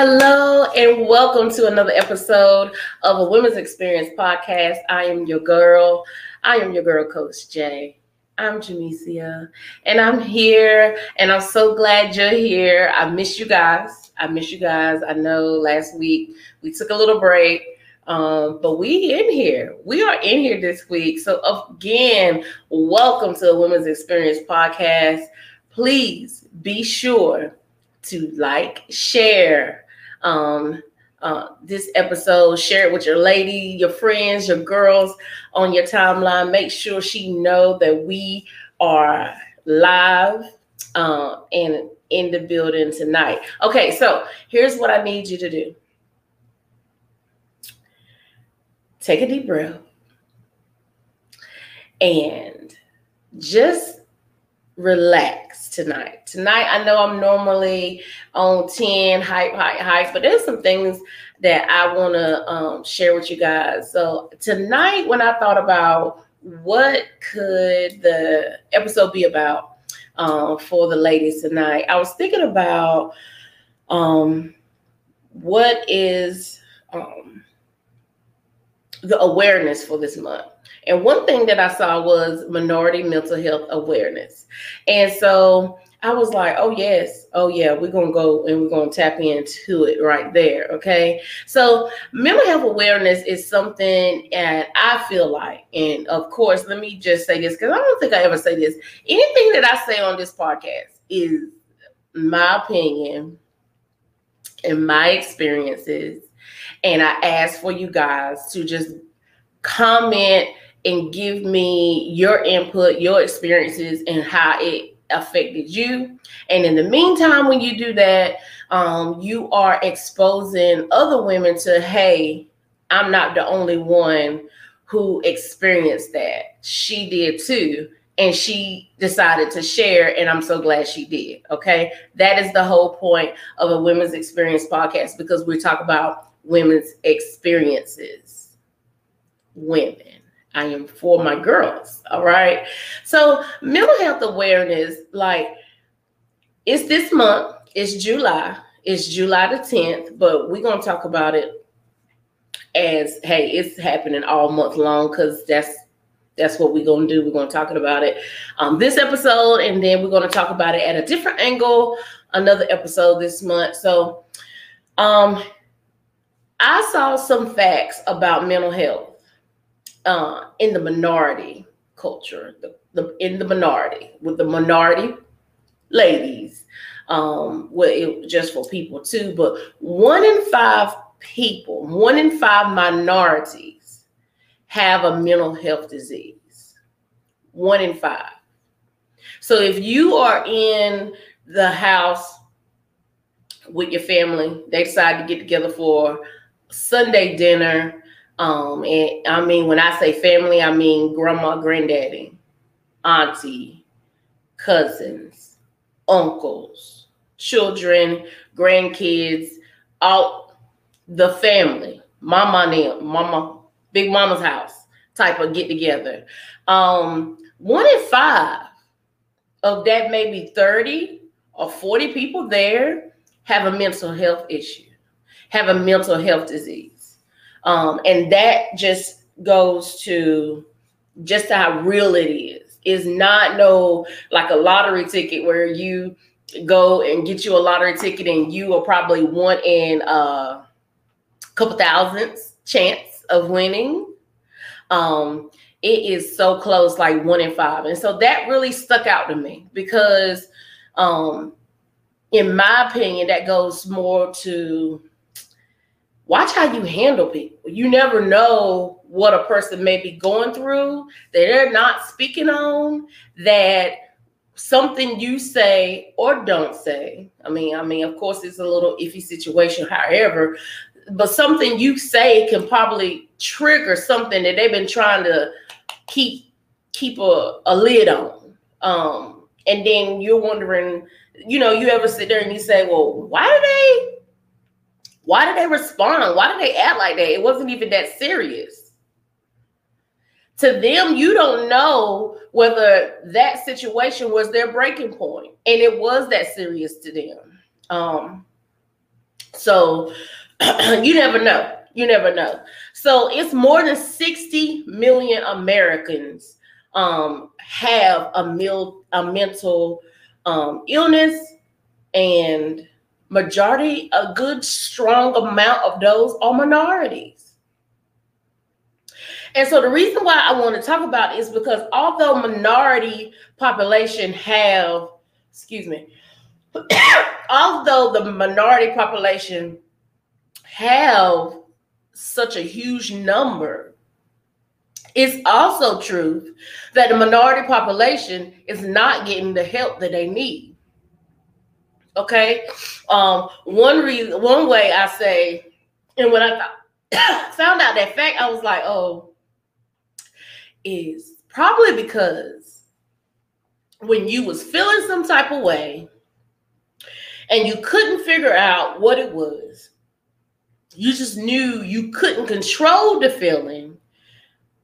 Hello and welcome to another episode of a Women's Experience podcast. I am your girl. I am your girl, Coach Jay. I'm Jamesia, and I'm here, and I'm so glad you're here. I miss you guys. I miss you guys. I know last week we took a little break, um, but we in here. We are in here this week. So again, welcome to the Women's Experience podcast. Please be sure to like, share um, uh, this episode, share it with your lady, your friends, your girls on your timeline. Make sure she know that we are live uh, and in the building tonight. Okay, so here's what I need you to do. Take a deep breath and just relax tonight. Tonight, I know I'm normally on 10, hype, hype, hype, but there's some things that I want to um, share with you guys. So, tonight, when I thought about what could the episode be about um, for the ladies tonight, I was thinking about um, what is um, the awareness for this month. And one thing that I saw was minority mental health awareness. And so I was like, oh, yes, oh, yeah, we're going to go and we're going to tap into it right there. Okay. So, mental health awareness is something that I feel like, and of course, let me just say this because I don't think I ever say this. Anything that I say on this podcast is my opinion and my experiences. And I ask for you guys to just comment and give me your input, your experiences, and how it affected you. And in the meantime, when you do that, um, you are exposing other women to, hey, I'm not the only one who experienced that. She did too. And she decided to share, and I'm so glad she did. Okay. That is the whole point of a women's experience podcast because we talk about women's experiences. Women. I am for my girls. All right. So mental health awareness, like it's this month, it's July, it's July the 10th, but we're gonna talk about it as hey, it's happening all month long because that's that's what we're gonna do. We're gonna talk about it um, this episode, and then we're gonna talk about it at a different angle, another episode this month. So um I saw some facts about mental health uh, in the minority culture, the, the in the minority with the minority ladies, um, well, it, just for people too, but one in five people, one in five minorities have a mental health disease. One in five. So if you are in the house with your family, they decide to get together for Sunday dinner um, and I mean, when I say family, I mean grandma, granddaddy, auntie, cousins, uncles, children, grandkids, all the family, mama and mama, big mama's house type of get together. Um, one in five of that maybe 30 or 40 people there have a mental health issue, have a mental health disease. Um, and that just goes to just how real it is. Is not no like a lottery ticket where you go and get you a lottery ticket and you are probably one in a couple thousandths chance of winning. Um, it is so close, like one in five. And so that really stuck out to me because um in my opinion, that goes more to watch how you handle people. You never know what a person may be going through that they're not speaking on, that something you say or don't say. I mean, I mean, of course, it's a little iffy situation, however, but something you say can probably trigger something that they've been trying to keep keep a, a lid on. Um, and then you're wondering, you know, you ever sit there and you say, well, why do they why did they respond? Why did they act like that? It wasn't even that serious. To them, you don't know whether that situation was their breaking point, and it was that serious to them. Um, So you never know. You never know. So it's more than 60 million Americans um, have a, mil- a mental um, illness and majority, a good strong amount of those are minorities. And so the reason why I want to talk about is because although minority population have, excuse me, although the minority population have such a huge number, it's also true that the minority population is not getting the help that they need. Okay, um, one reason, one way I say, and when I found out that fact, I was like, oh, is probably because when you was feeling some type of way and you couldn't figure out what it was, you just knew you couldn't control the feeling,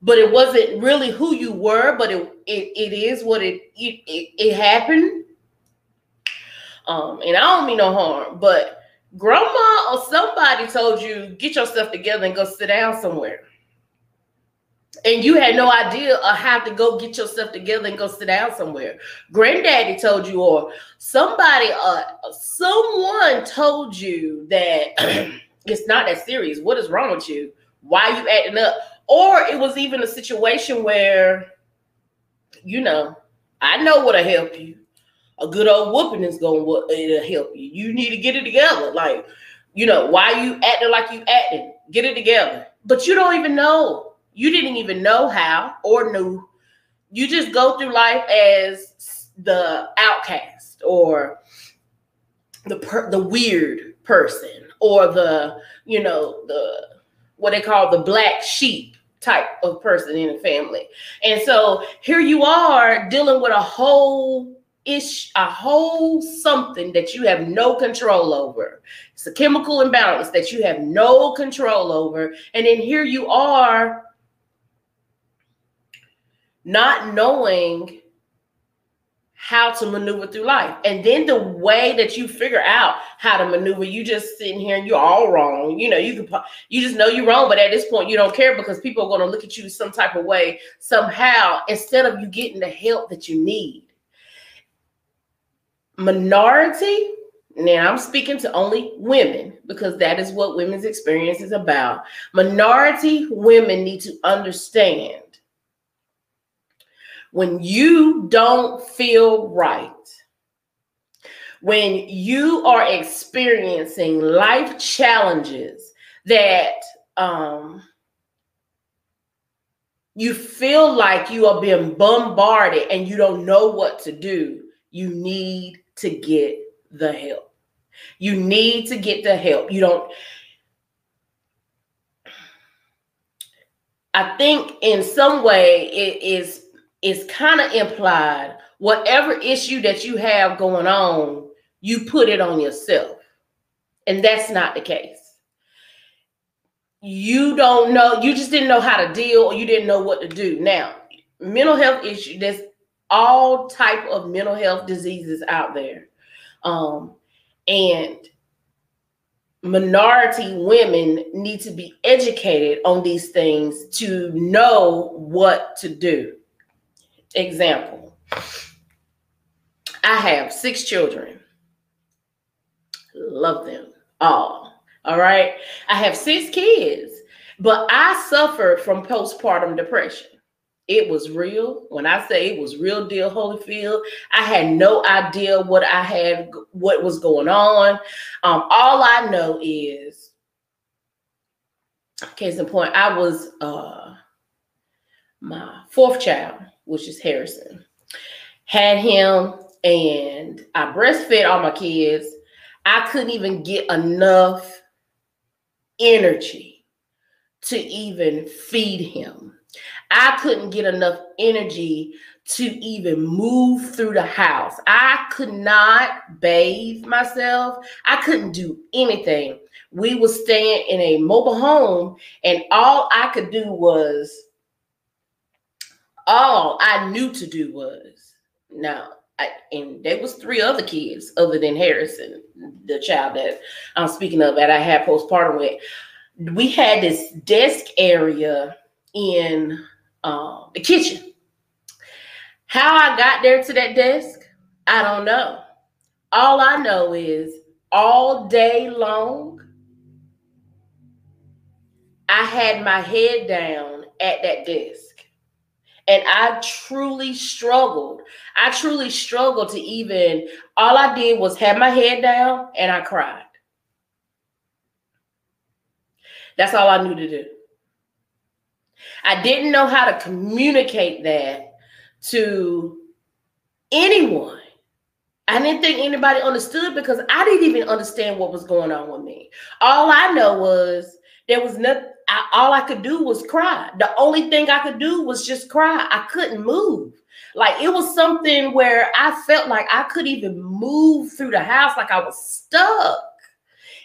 but it wasn't really who you were, but it it, it is what it it, it, it happened. Um, and I don't mean no harm, but grandma or somebody told you get yourself together and go sit down somewhere and you had no idea of how to go get yourself together and go sit down somewhere. Granddaddy told you, or somebody, uh, someone told you that it's not that serious. What is wrong with you? Why are you acting up? Or it was even a situation where, you know, I know what'll help you. A good old whooping is going to help you. You need to get it together. Like, you know, why you acting like you acting? Get it together. But you don't even know you didn't even know how or knew. You just go through life as the outcast or the per- the weird person or the you know the what they call the black sheep type of person in the family. And so here you are dealing with a whole ish a whole something that you have no control over. It's a chemical imbalance that you have no control over. And then here you are not knowing how to maneuver through life. And then the way that you figure out how to maneuver, you just sitting here and you're all wrong. You know, you can you just know you're wrong, but at this point you don't care because people are going to look at you some type of way somehow instead of you getting the help that you need. Minority, now I'm speaking to only women because that is what women's experience is about. Minority women need to understand when you don't feel right, when you are experiencing life challenges that um, you feel like you are being bombarded and you don't know what to do, you need to get the help. You need to get the help. You don't. I think in some way it is it's kind of implied whatever issue that you have going on, you put it on yourself. And that's not the case. You don't know, you just didn't know how to deal or you didn't know what to do. Now, mental health issue, there's all type of mental health diseases out there. Um, and minority women need to be educated on these things to know what to do example I have six children. Love them all. All right. I have six kids, but I suffered from postpartum depression. It was real. When I say it was real deal, Holyfield, I had no idea what I had, what was going on. Um, all I know is, case in point, I was uh my fourth child which is Harrison. Had him and I breastfed all my kids. I couldn't even get enough energy to even feed him. I couldn't get enough energy to even move through the house. I could not bathe myself. I couldn't do anything. We were staying in a mobile home, and all I could do was all I knew to do was now I, and there was three other kids other than Harrison, the child that I'm speaking of that I had postpartum with. We had this desk area in uh, the kitchen. How I got there to that desk, I don't know. All I know is all day long, I had my head down at that desk. And I truly struggled. I truly struggled to even, all I did was have my head down and I cried. That's all I knew to do. I didn't know how to communicate that to anyone. I didn't think anybody understood because I didn't even understand what was going on with me. All I know was there was nothing, all I could do was cry. The only thing I could do was just cry. I couldn't move. Like it was something where I felt like I couldn't even move through the house, like I was stuck.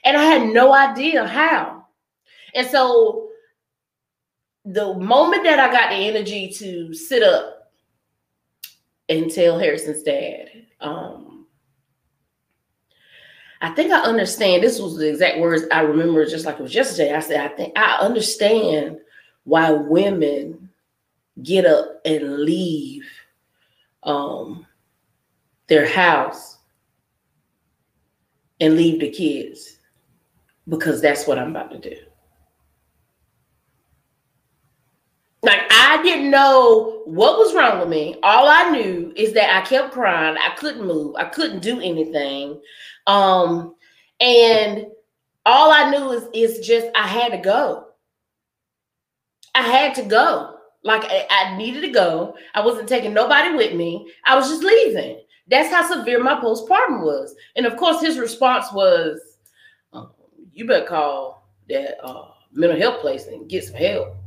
And I had no idea how. And so the moment that I got the energy to sit up and tell Harrison's dad, um, I think I understand. This was the exact words I remember, just like it was yesterday. I said, I think I understand why women get up and leave um, their house and leave the kids because that's what I'm about to do. Like I didn't know what was wrong with me. All I knew is that I kept crying. I couldn't move. I couldn't do anything. Um, and all I knew is is just I had to go. I had to go. Like I, I needed to go. I wasn't taking nobody with me. I was just leaving. That's how severe my postpartum was. And of course, his response was, oh, "You better call that uh, mental health place and get some help."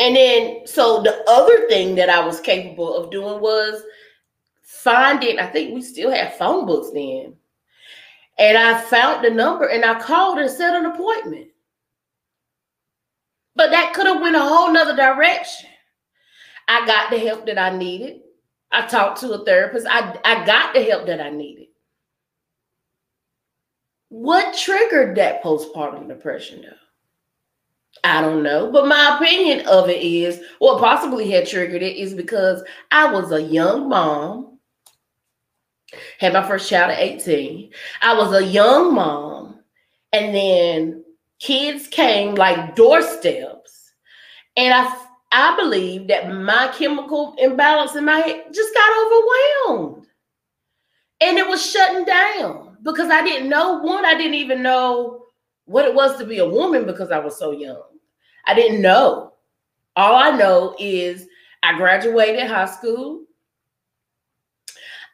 And then, so the other thing that I was capable of doing was finding, I think we still have phone books then. And I found the number and I called and set an appointment. But that could have went a whole nother direction. I got the help that I needed. I talked to a therapist. I, I got the help that I needed. What triggered that postpartum depression though? I don't know, but my opinion of it is what possibly had triggered it is because I was a young mom, had my first child at 18. I was a young mom, and then kids came like doorsteps, and I I believe that my chemical imbalance in my head just got overwhelmed, and it was shutting down because I didn't know one. I didn't even know what it was to be a woman because I was so young. I didn't know. All I know is I graduated high school.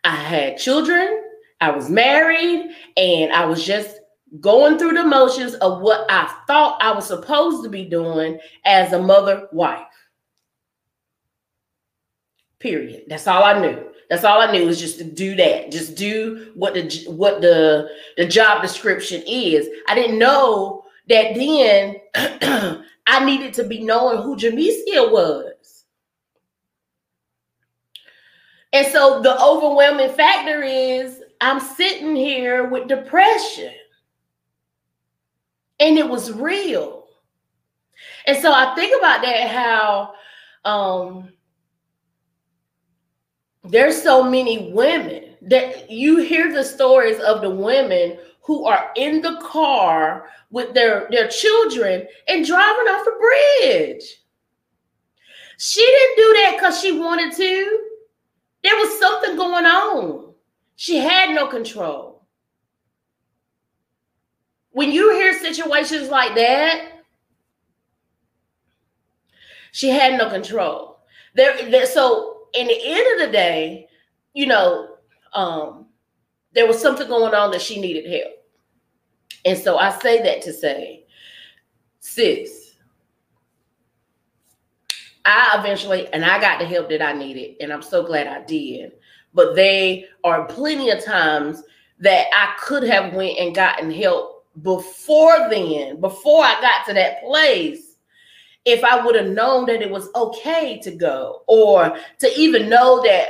I had children. I was married and I was just going through the motions of what I thought I was supposed to be doing as a mother wife. Period. That's all I knew. That's all I knew was just to do that. Just do what the what the the job description is. I didn't know that then I needed to be knowing who Jamesia was. And so the overwhelming factor is I'm sitting here with depression. And it was real. And so I think about that how um there's so many women that you hear the stories of the women who are in the car with their, their children and driving off a bridge. She didn't do that because she wanted to. There was something going on. She had no control. When you hear situations like that, she had no control. There, there so in the end of the day, you know, um, there was something going on that she needed help. And so I say that to say, sis, I eventually, and I got the help that I needed, and I'm so glad I did. But there are plenty of times that I could have went and gotten help before then, before I got to that place. If I would have known that it was okay to go or to even know that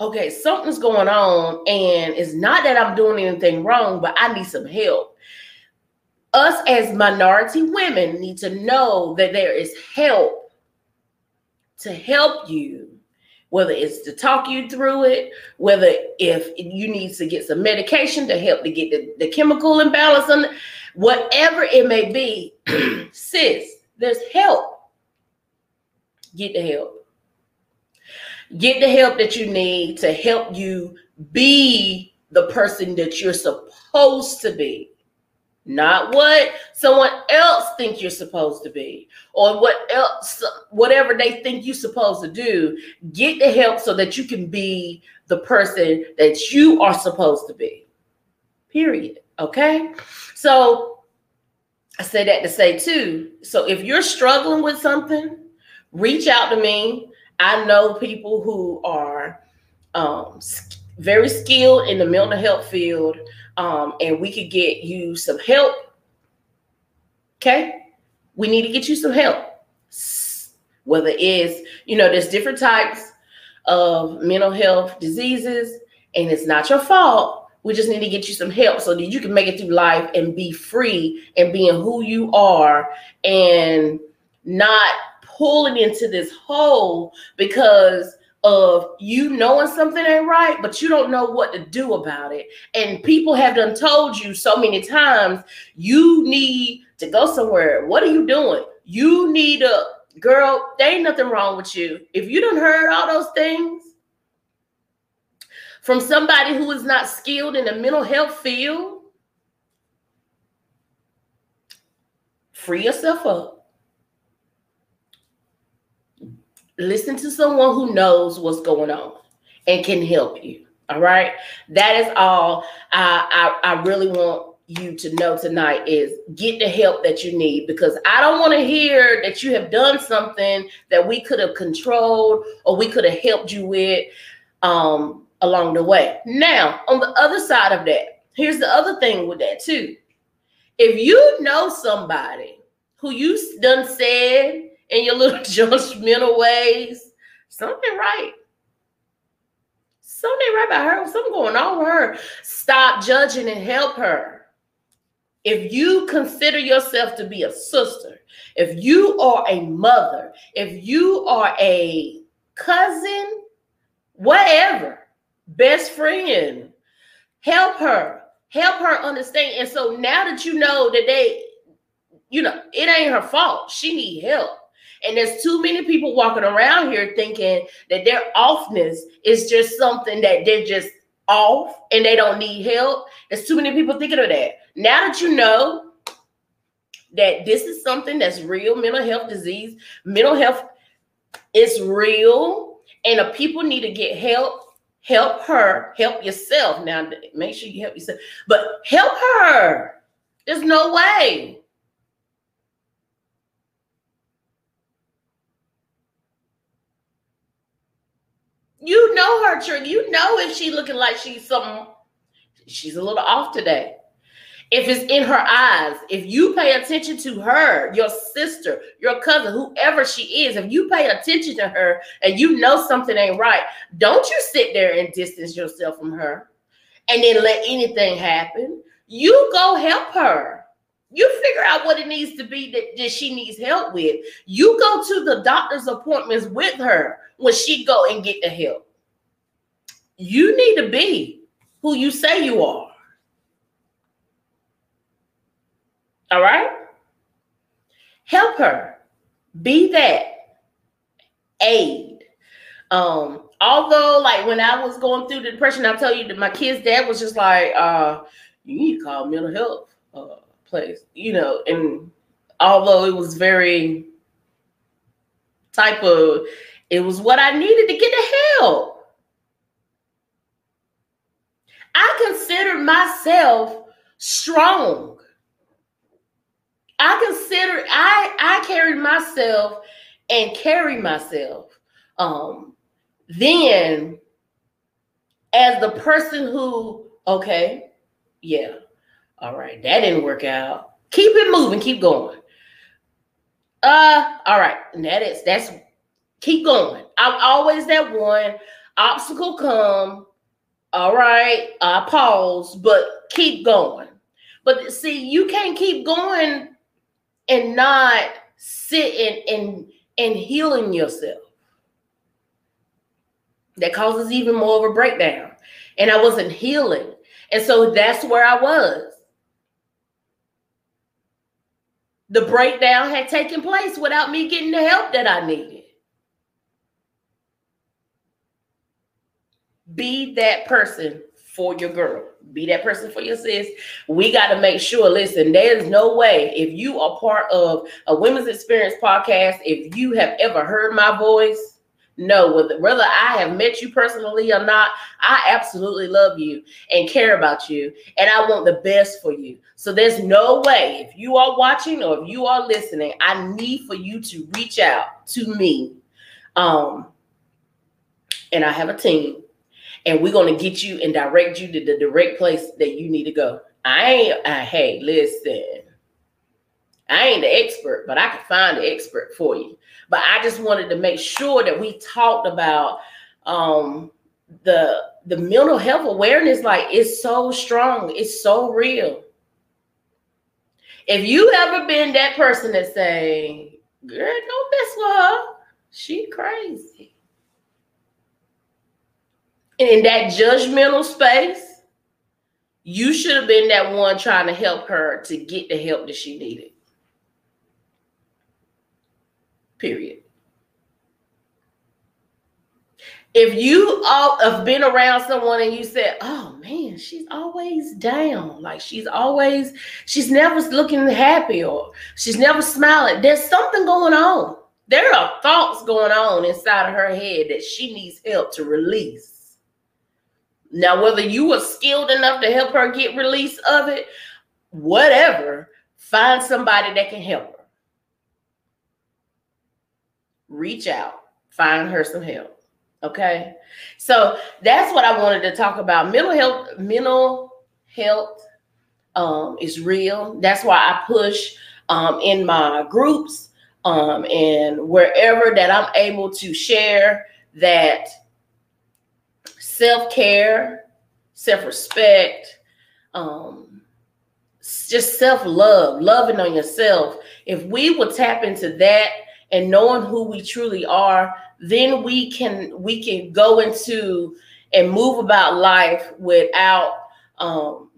okay, something's going on and it's not that I'm doing anything wrong, but I need some help. Us as minority women need to know that there is help to help you, whether it's to talk you through it, whether if you need to get some medication to help to get the, the chemical imbalance on whatever it may be, sis, there's help. Get the help. Get the help that you need to help you be the person that you're supposed to be. Not what someone else think you're supposed to be or what else whatever they think you're supposed to do. Get the help so that you can be the person that you are supposed to be. Period. Okay? So I say that to say too. So if you're struggling with something, reach out to me. I know people who are um, very skilled in the mental health field, um, and we could get you some help. Okay, we need to get you some help. Whether it's you know, there's different types of mental health diseases, and it's not your fault. We just need to get you some help so that you can make it through life and be free and being who you are and not pulling into this hole because of you knowing something ain't right, but you don't know what to do about it. And people have done told you so many times you need to go somewhere. What are you doing? You need a girl, there ain't nothing wrong with you. If you don't heard all those things from somebody who is not skilled in the mental health field, free yourself up listen to someone who knows what's going on and can help you. All right. That is all I, I, I really want you to know tonight is get the help that you need because I don't want to hear that you have done something that we could have controlled or we could have helped you with um, along the way. Now, on the other side of that, here's the other thing with that too. If you know somebody who you done said in your little judgmental ways, something right. Something right by her. Something going on with her. Stop judging and help her. If you consider yourself to be a sister, if you are a mother, if you are a cousin, whatever, best friend, help her. Help her understand. And so now that you know that they, you know, it ain't her fault. She need help. And there's too many people walking around here thinking that their offness is just something that they're just off and they don't need help. There's too many people thinking of that. Now that you know that this is something that's real mental health disease, mental health is real, and the people need to get help. Help her, help yourself. Now, make sure you help yourself, but help her. There's no way You know her, Trick. You know if she looking like she's some, she's a little off today. If it's in her eyes, if you pay attention to her, your sister, your cousin, whoever she is, if you pay attention to her and you know something ain't right, don't you sit there and distance yourself from her and then let anything happen. You go help her. You figure out what it needs to be that, that she needs help with. You go to the doctor's appointments with her when she go and get the help. You need to be who you say you are. All right? Help her. Be that aid. Um, although, like when I was going through the depression, I'll tell you that my kid's dad was just like, uh, you need to call mental health. Uh, place, you know, and although it was very type of, it was what I needed to get the help. I considered myself strong. I consider I I carried myself and carry myself. Um, then as the person who, okay, yeah, all right, that didn't work out. Keep it moving, keep going. Uh, all right. And that is that's keep going. I'm always that one. Obstacle come. All right. I pause, but keep going. But see, you can't keep going and not sitting and and healing yourself. That causes even more of a breakdown. And I wasn't healing. And so that's where I was. The breakdown had taken place without me getting the help that I needed. Be that person for your girl. Be that person for your sis. We got to make sure, listen, there's no way if you are part of a women's experience podcast, if you have ever heard my voice, no, whether, I have met you personally or not, I absolutely love you and care about you. And I want the best for you. So there's no way, if you are watching or if you are listening, I need for you to reach out to me. Um, and I have a team, and we're to get you and direct you to the direct place that you need to go. I ain't, I, hey, listen, I ain't the expert, but I can find the expert for you. But I just wanted to make sure that we talked about um, the the mental health awareness. Like it's so strong, it's so real. If you ever been that person that say, "Girl, don't mess with her," she crazy. In that judgmental space, you should have been that one trying to help her to get the help that she needed. Period. If you all have been around someone and you said, "Oh man, she's always down. Like she's always, she's never looking happy or she's never smiling," there's something going on. There are thoughts going on inside of her head that she needs help to release. Now, whether you are skilled enough to help her get release of it, whatever, find somebody that can help her. reach out, find her some help. Okay. So that's what I wanted to talk about. Mental health, mental health um, is real. That's why I push um, in my groups um, and wherever that I'm able to share that self care, self respect, um, just self love, loving on yourself. If we would tap into that and knowing who we truly are, then we can we can go into and move about life without um,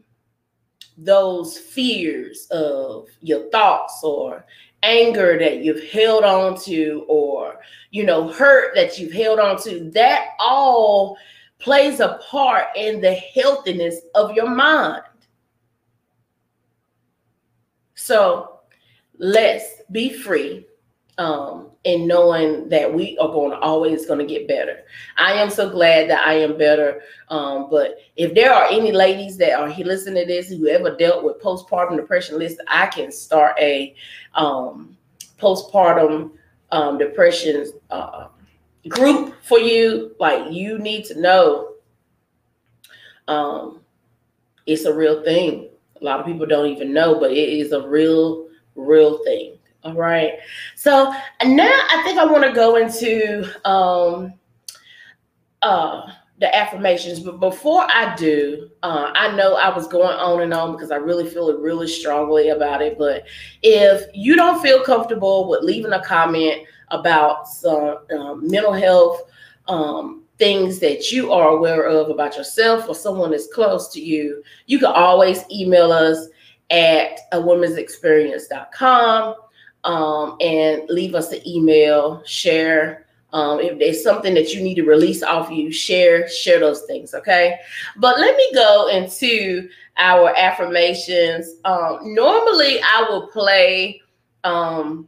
those fears of your thoughts or anger that you've held on to or you know hurt that you've held on to that all plays a part in the healthiness of your mind so let's be free um, and knowing that we are going to always going to get better. I am so glad that I am better. Um, but if there are any ladies that are listening to this who ever dealt with postpartum depression, list, I can start a um, postpartum um, depression uh, group for you. Like you need to know, um, it's a real thing. A lot of people don't even know, but it is a real, real thing. All right. So now I think I want to go into um, uh, the affirmations. But before I do, uh, I know I was going on and on because I really feel it really strongly about it. But if you don't feel comfortable with leaving a comment about some um, mental health um, things that you are aware of about yourself or someone that's close to you, you can always email us at a woman's experience.com um, and leave us an email, share. Um, if there's something that you need to release off you, share, share those things, okay? But let me go into our affirmations. Um, normally, I will play um,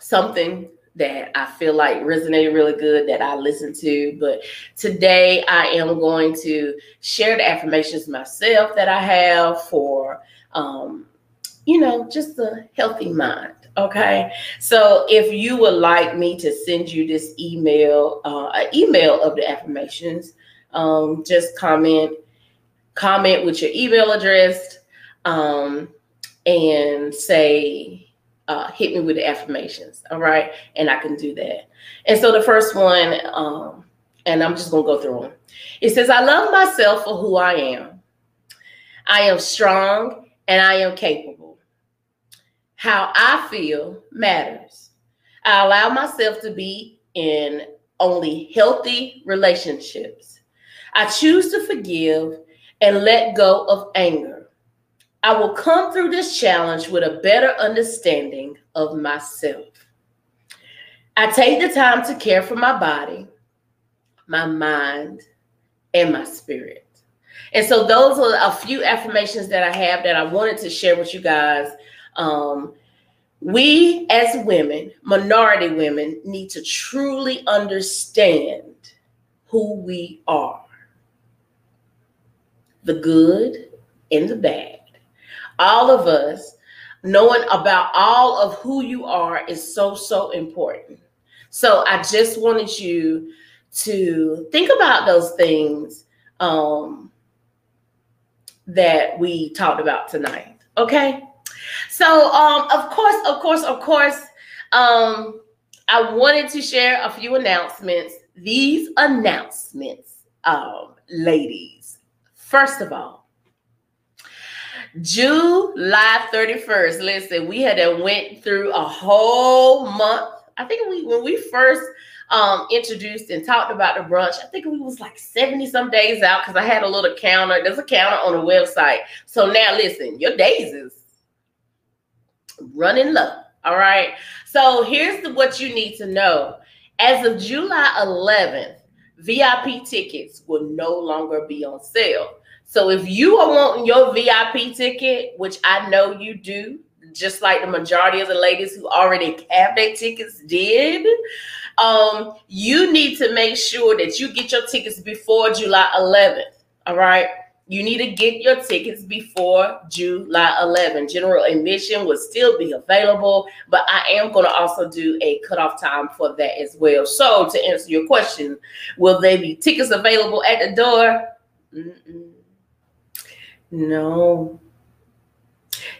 something that I feel like resonated really good that I listened to. But today I am going to share the affirmations myself that I have for um, you know, just a healthy mind. Okay. So if you would like me to send you this email, uh, an email of the affirmations, um, just comment, comment with your email address, um, and say, uh, hit me with the affirmations. All right. And I can do that. And so the first one, um, and I'm just going to go through them. It says, I love myself for who I am. I am strong and I am capable. How I feel matters. I allow myself to be in only healthy relationships. I choose to forgive and let go of anger. I will come through this challenge with a better understanding of myself. I take the time to care for my body, my mind, and my spirit. And so, those are a few affirmations that I have that I wanted to share with you guys. Um, we as women, minority women, need to truly understand who we are the good and the bad. All of us knowing about all of who you are is so, so important. So I just wanted you to think about those things um, that we talked about tonight. Okay. So, um, of course, of course, of course, um, I wanted to share a few announcements. These announcements, um, ladies, first of all, July 31st. Listen, we had went through a whole month. I think we when we first um, introduced and talked about the brunch, I think we was like 70 some days out because I had a little counter. There's a counter on the website. So now listen, your days is running low. All right. So here's the, what you need to know. As of July 11th, VIP tickets will no longer be on sale. So if you are wanting your VIP ticket, which I know you do, just like the majority of the ladies who already have their tickets did, um, you need to make sure that you get your tickets before July 11th. All right. You need to get your tickets before July 11. General admission will still be available, but I am going to also do a cutoff time for that as well. So, to answer your question, will there be tickets available at the door? Mm-mm. No.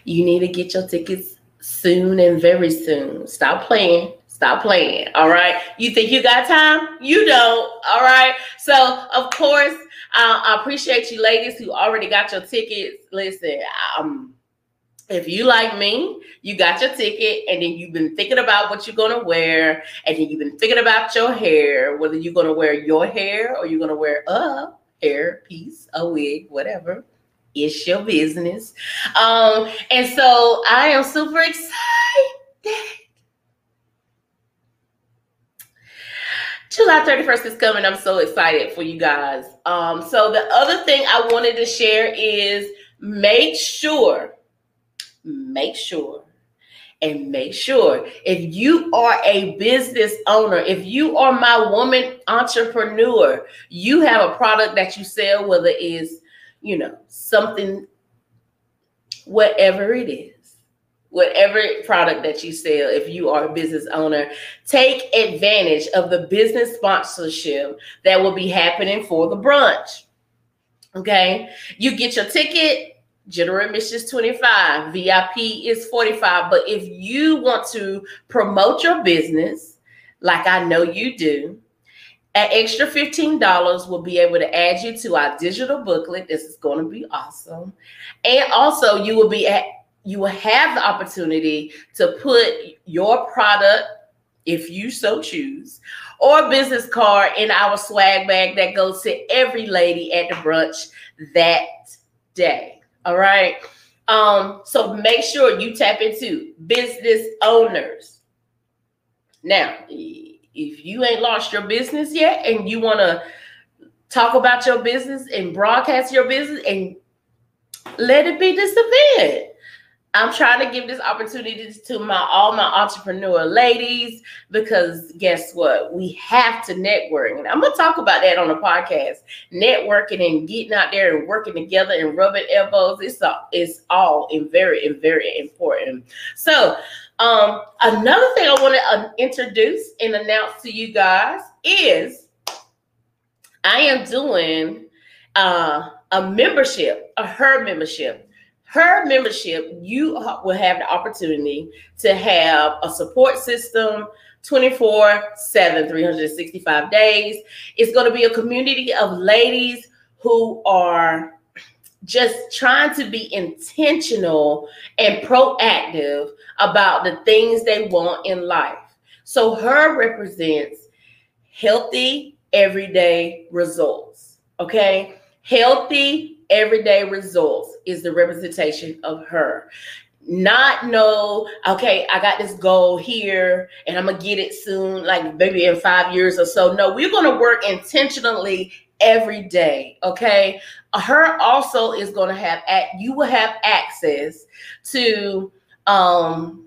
You need to get your tickets soon and very soon. Stop playing. Stop playing. All right. You think you got time? You don't. All right. So, of course, uh, I appreciate you ladies who already got your tickets. Listen, um, if you like me, you got your ticket, and then you've been thinking about what you're gonna wear, and then you've been thinking about your hair, whether you're gonna wear your hair or you're gonna wear a hair piece, a wig, whatever it's your business. Um, and so I am super excited. July 31st is coming. I'm so excited for you guys. Um, so the other thing I wanted to share is make sure, make sure, and make sure if you are a business owner, if you are my woman entrepreneur, you have a product that you sell, whether it is you know, something, whatever it is, whatever product that you sell, if you are a business owner, take advantage of the business sponsorship that will be happening for the brunch. Okay, you get your ticket. General admission is 25, VIP is 45. But if you want to promote your business, like I know you do, an extra $15 will be able to add you to our digital booklet. This is going to be awesome. And also you will be at you will have the opportunity to put your product, if you so choose, or business card in our swag bag that goes to every lady at the brunch that day. All right. Um, so make sure you tap into business owners. Now, if you ain't lost your business yet and you want to talk about your business and broadcast your business and let it be this event. I'm trying to give this opportunity to my all my entrepreneur ladies because guess what? We have to network. And I'm gonna talk about that on the podcast. Networking and getting out there and working together and rubbing elbows. It's all it's all in very and very important. So um, another thing I want to uh, introduce and announce to you guys is I am doing uh, a membership, a her membership. Her membership, you will have the opportunity to have a support system 24 7, 365 days. It's going to be a community of ladies who are just trying to be intentional and proactive about the things they want in life. So, her represents healthy, everyday results. Okay. Healthy, everyday results is the representation of her. Not know, okay, I got this goal here and I'm gonna get it soon, like maybe in five years or so. No, we're gonna work intentionally every day. Okay. Her also is gonna have at you will have access to um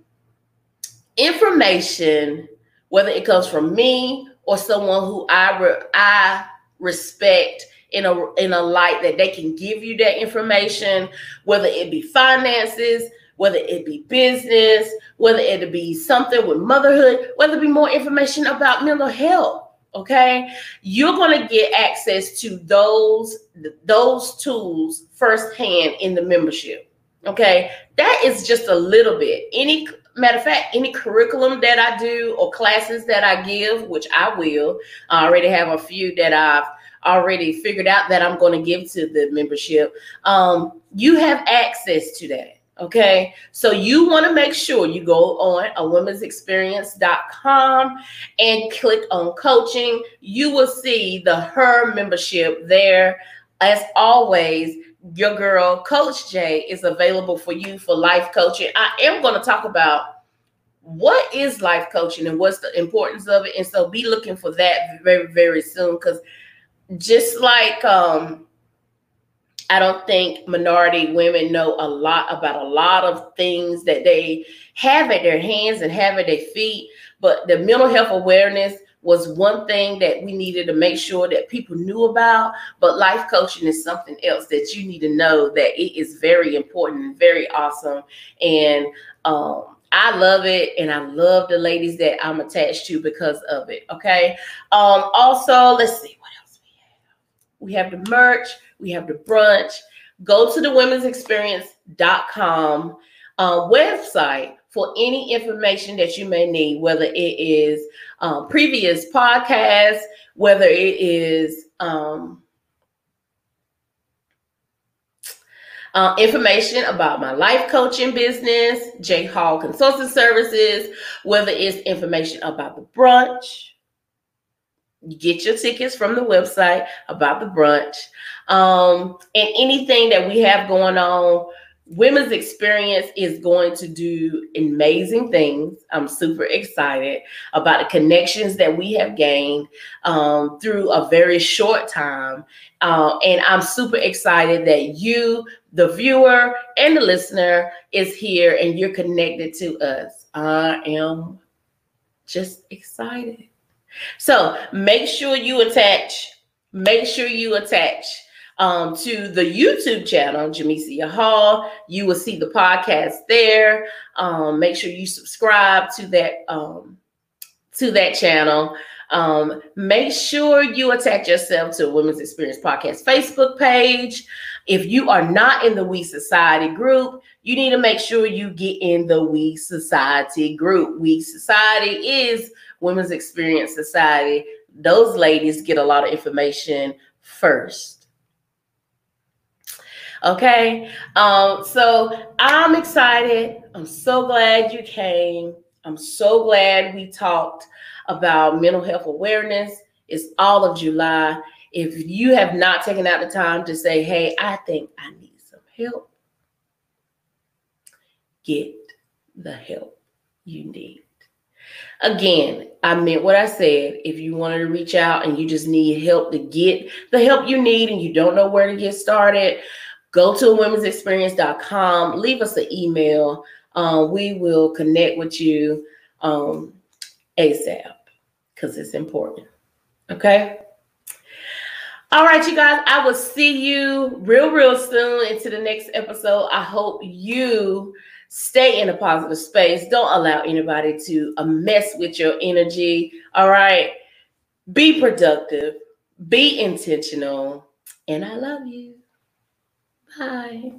information, whether it comes from me or someone who I re- I respect in a in a light that they can give you that information, whether it be finances, whether it be business, whether it be something with motherhood, whether it be more information about mental health. Okay, you're to get access to those those tools firsthand in the membership. Okay, that is just a little bit. Any matter of fact, any curriculum that I do or classes that I give, which I will, I already have a few that I've already figured out that I'm going to give to the membership, um, you have access to that. Okay, so you want to make sure you go on a womensexperience.com and click on coaching. You will see the her membership there. As always, your girl, Coach J, is available for you for life coaching. I am going to talk about what is life coaching and what's the importance of it. And so be looking for that very, very soon because just like um I don't think minority women know a lot about a lot of things that they have at their hands and have at their feet. But the mental health awareness was one thing that we needed to make sure that people knew about. But life coaching is something else that you need to know that it is very important and very awesome. And um, I love it, and I love the ladies that I'm attached to because of it. Okay. Um, also, let's see we have the merch, we have the brunch. Go to the womensexperience.com uh, website for any information that you may need, whether it is um, previous podcasts, whether it is um, uh, information about my life coaching business, J Hall Consulting Services, whether it's information about the brunch, get your tickets from the website about the brunch. Um, and anything that we have going on, Women's Experience is going to do amazing things. I'm super excited about the connections that we have gained um, through a very short time. Uh, and I'm super excited that you, the viewer and the listener, is here and you're connected to us. I am just excited. So make sure you attach, make sure you attach um, to the YouTube channel, Jamesia Hall. You will see the podcast there. Um, make sure you subscribe to that um, to that channel. Um, make sure you attach yourself to a Women's Experience Podcast Facebook page. If you are not in the We Society group, you need to make sure you get in the We Society group. We Society is Women's Experience Society. Those ladies get a lot of information first. Okay, um, so I'm excited. I'm so glad you came. I'm so glad we talked about mental health awareness. It's all of July. If you have not taken out the time to say, hey, I think I need some help, get the help you need. Again, I meant what I said. If you wanted to reach out and you just need help to get the help you need and you don't know where to get started, go to womensexperience.com, leave us an email. Um, we will connect with you um, ASAP because it's important. Okay. All right, you guys, I will see you real, real soon into the next episode. I hope you stay in a positive space. Don't allow anybody to uh, mess with your energy. All right. Be productive, be intentional, and I love you. Bye.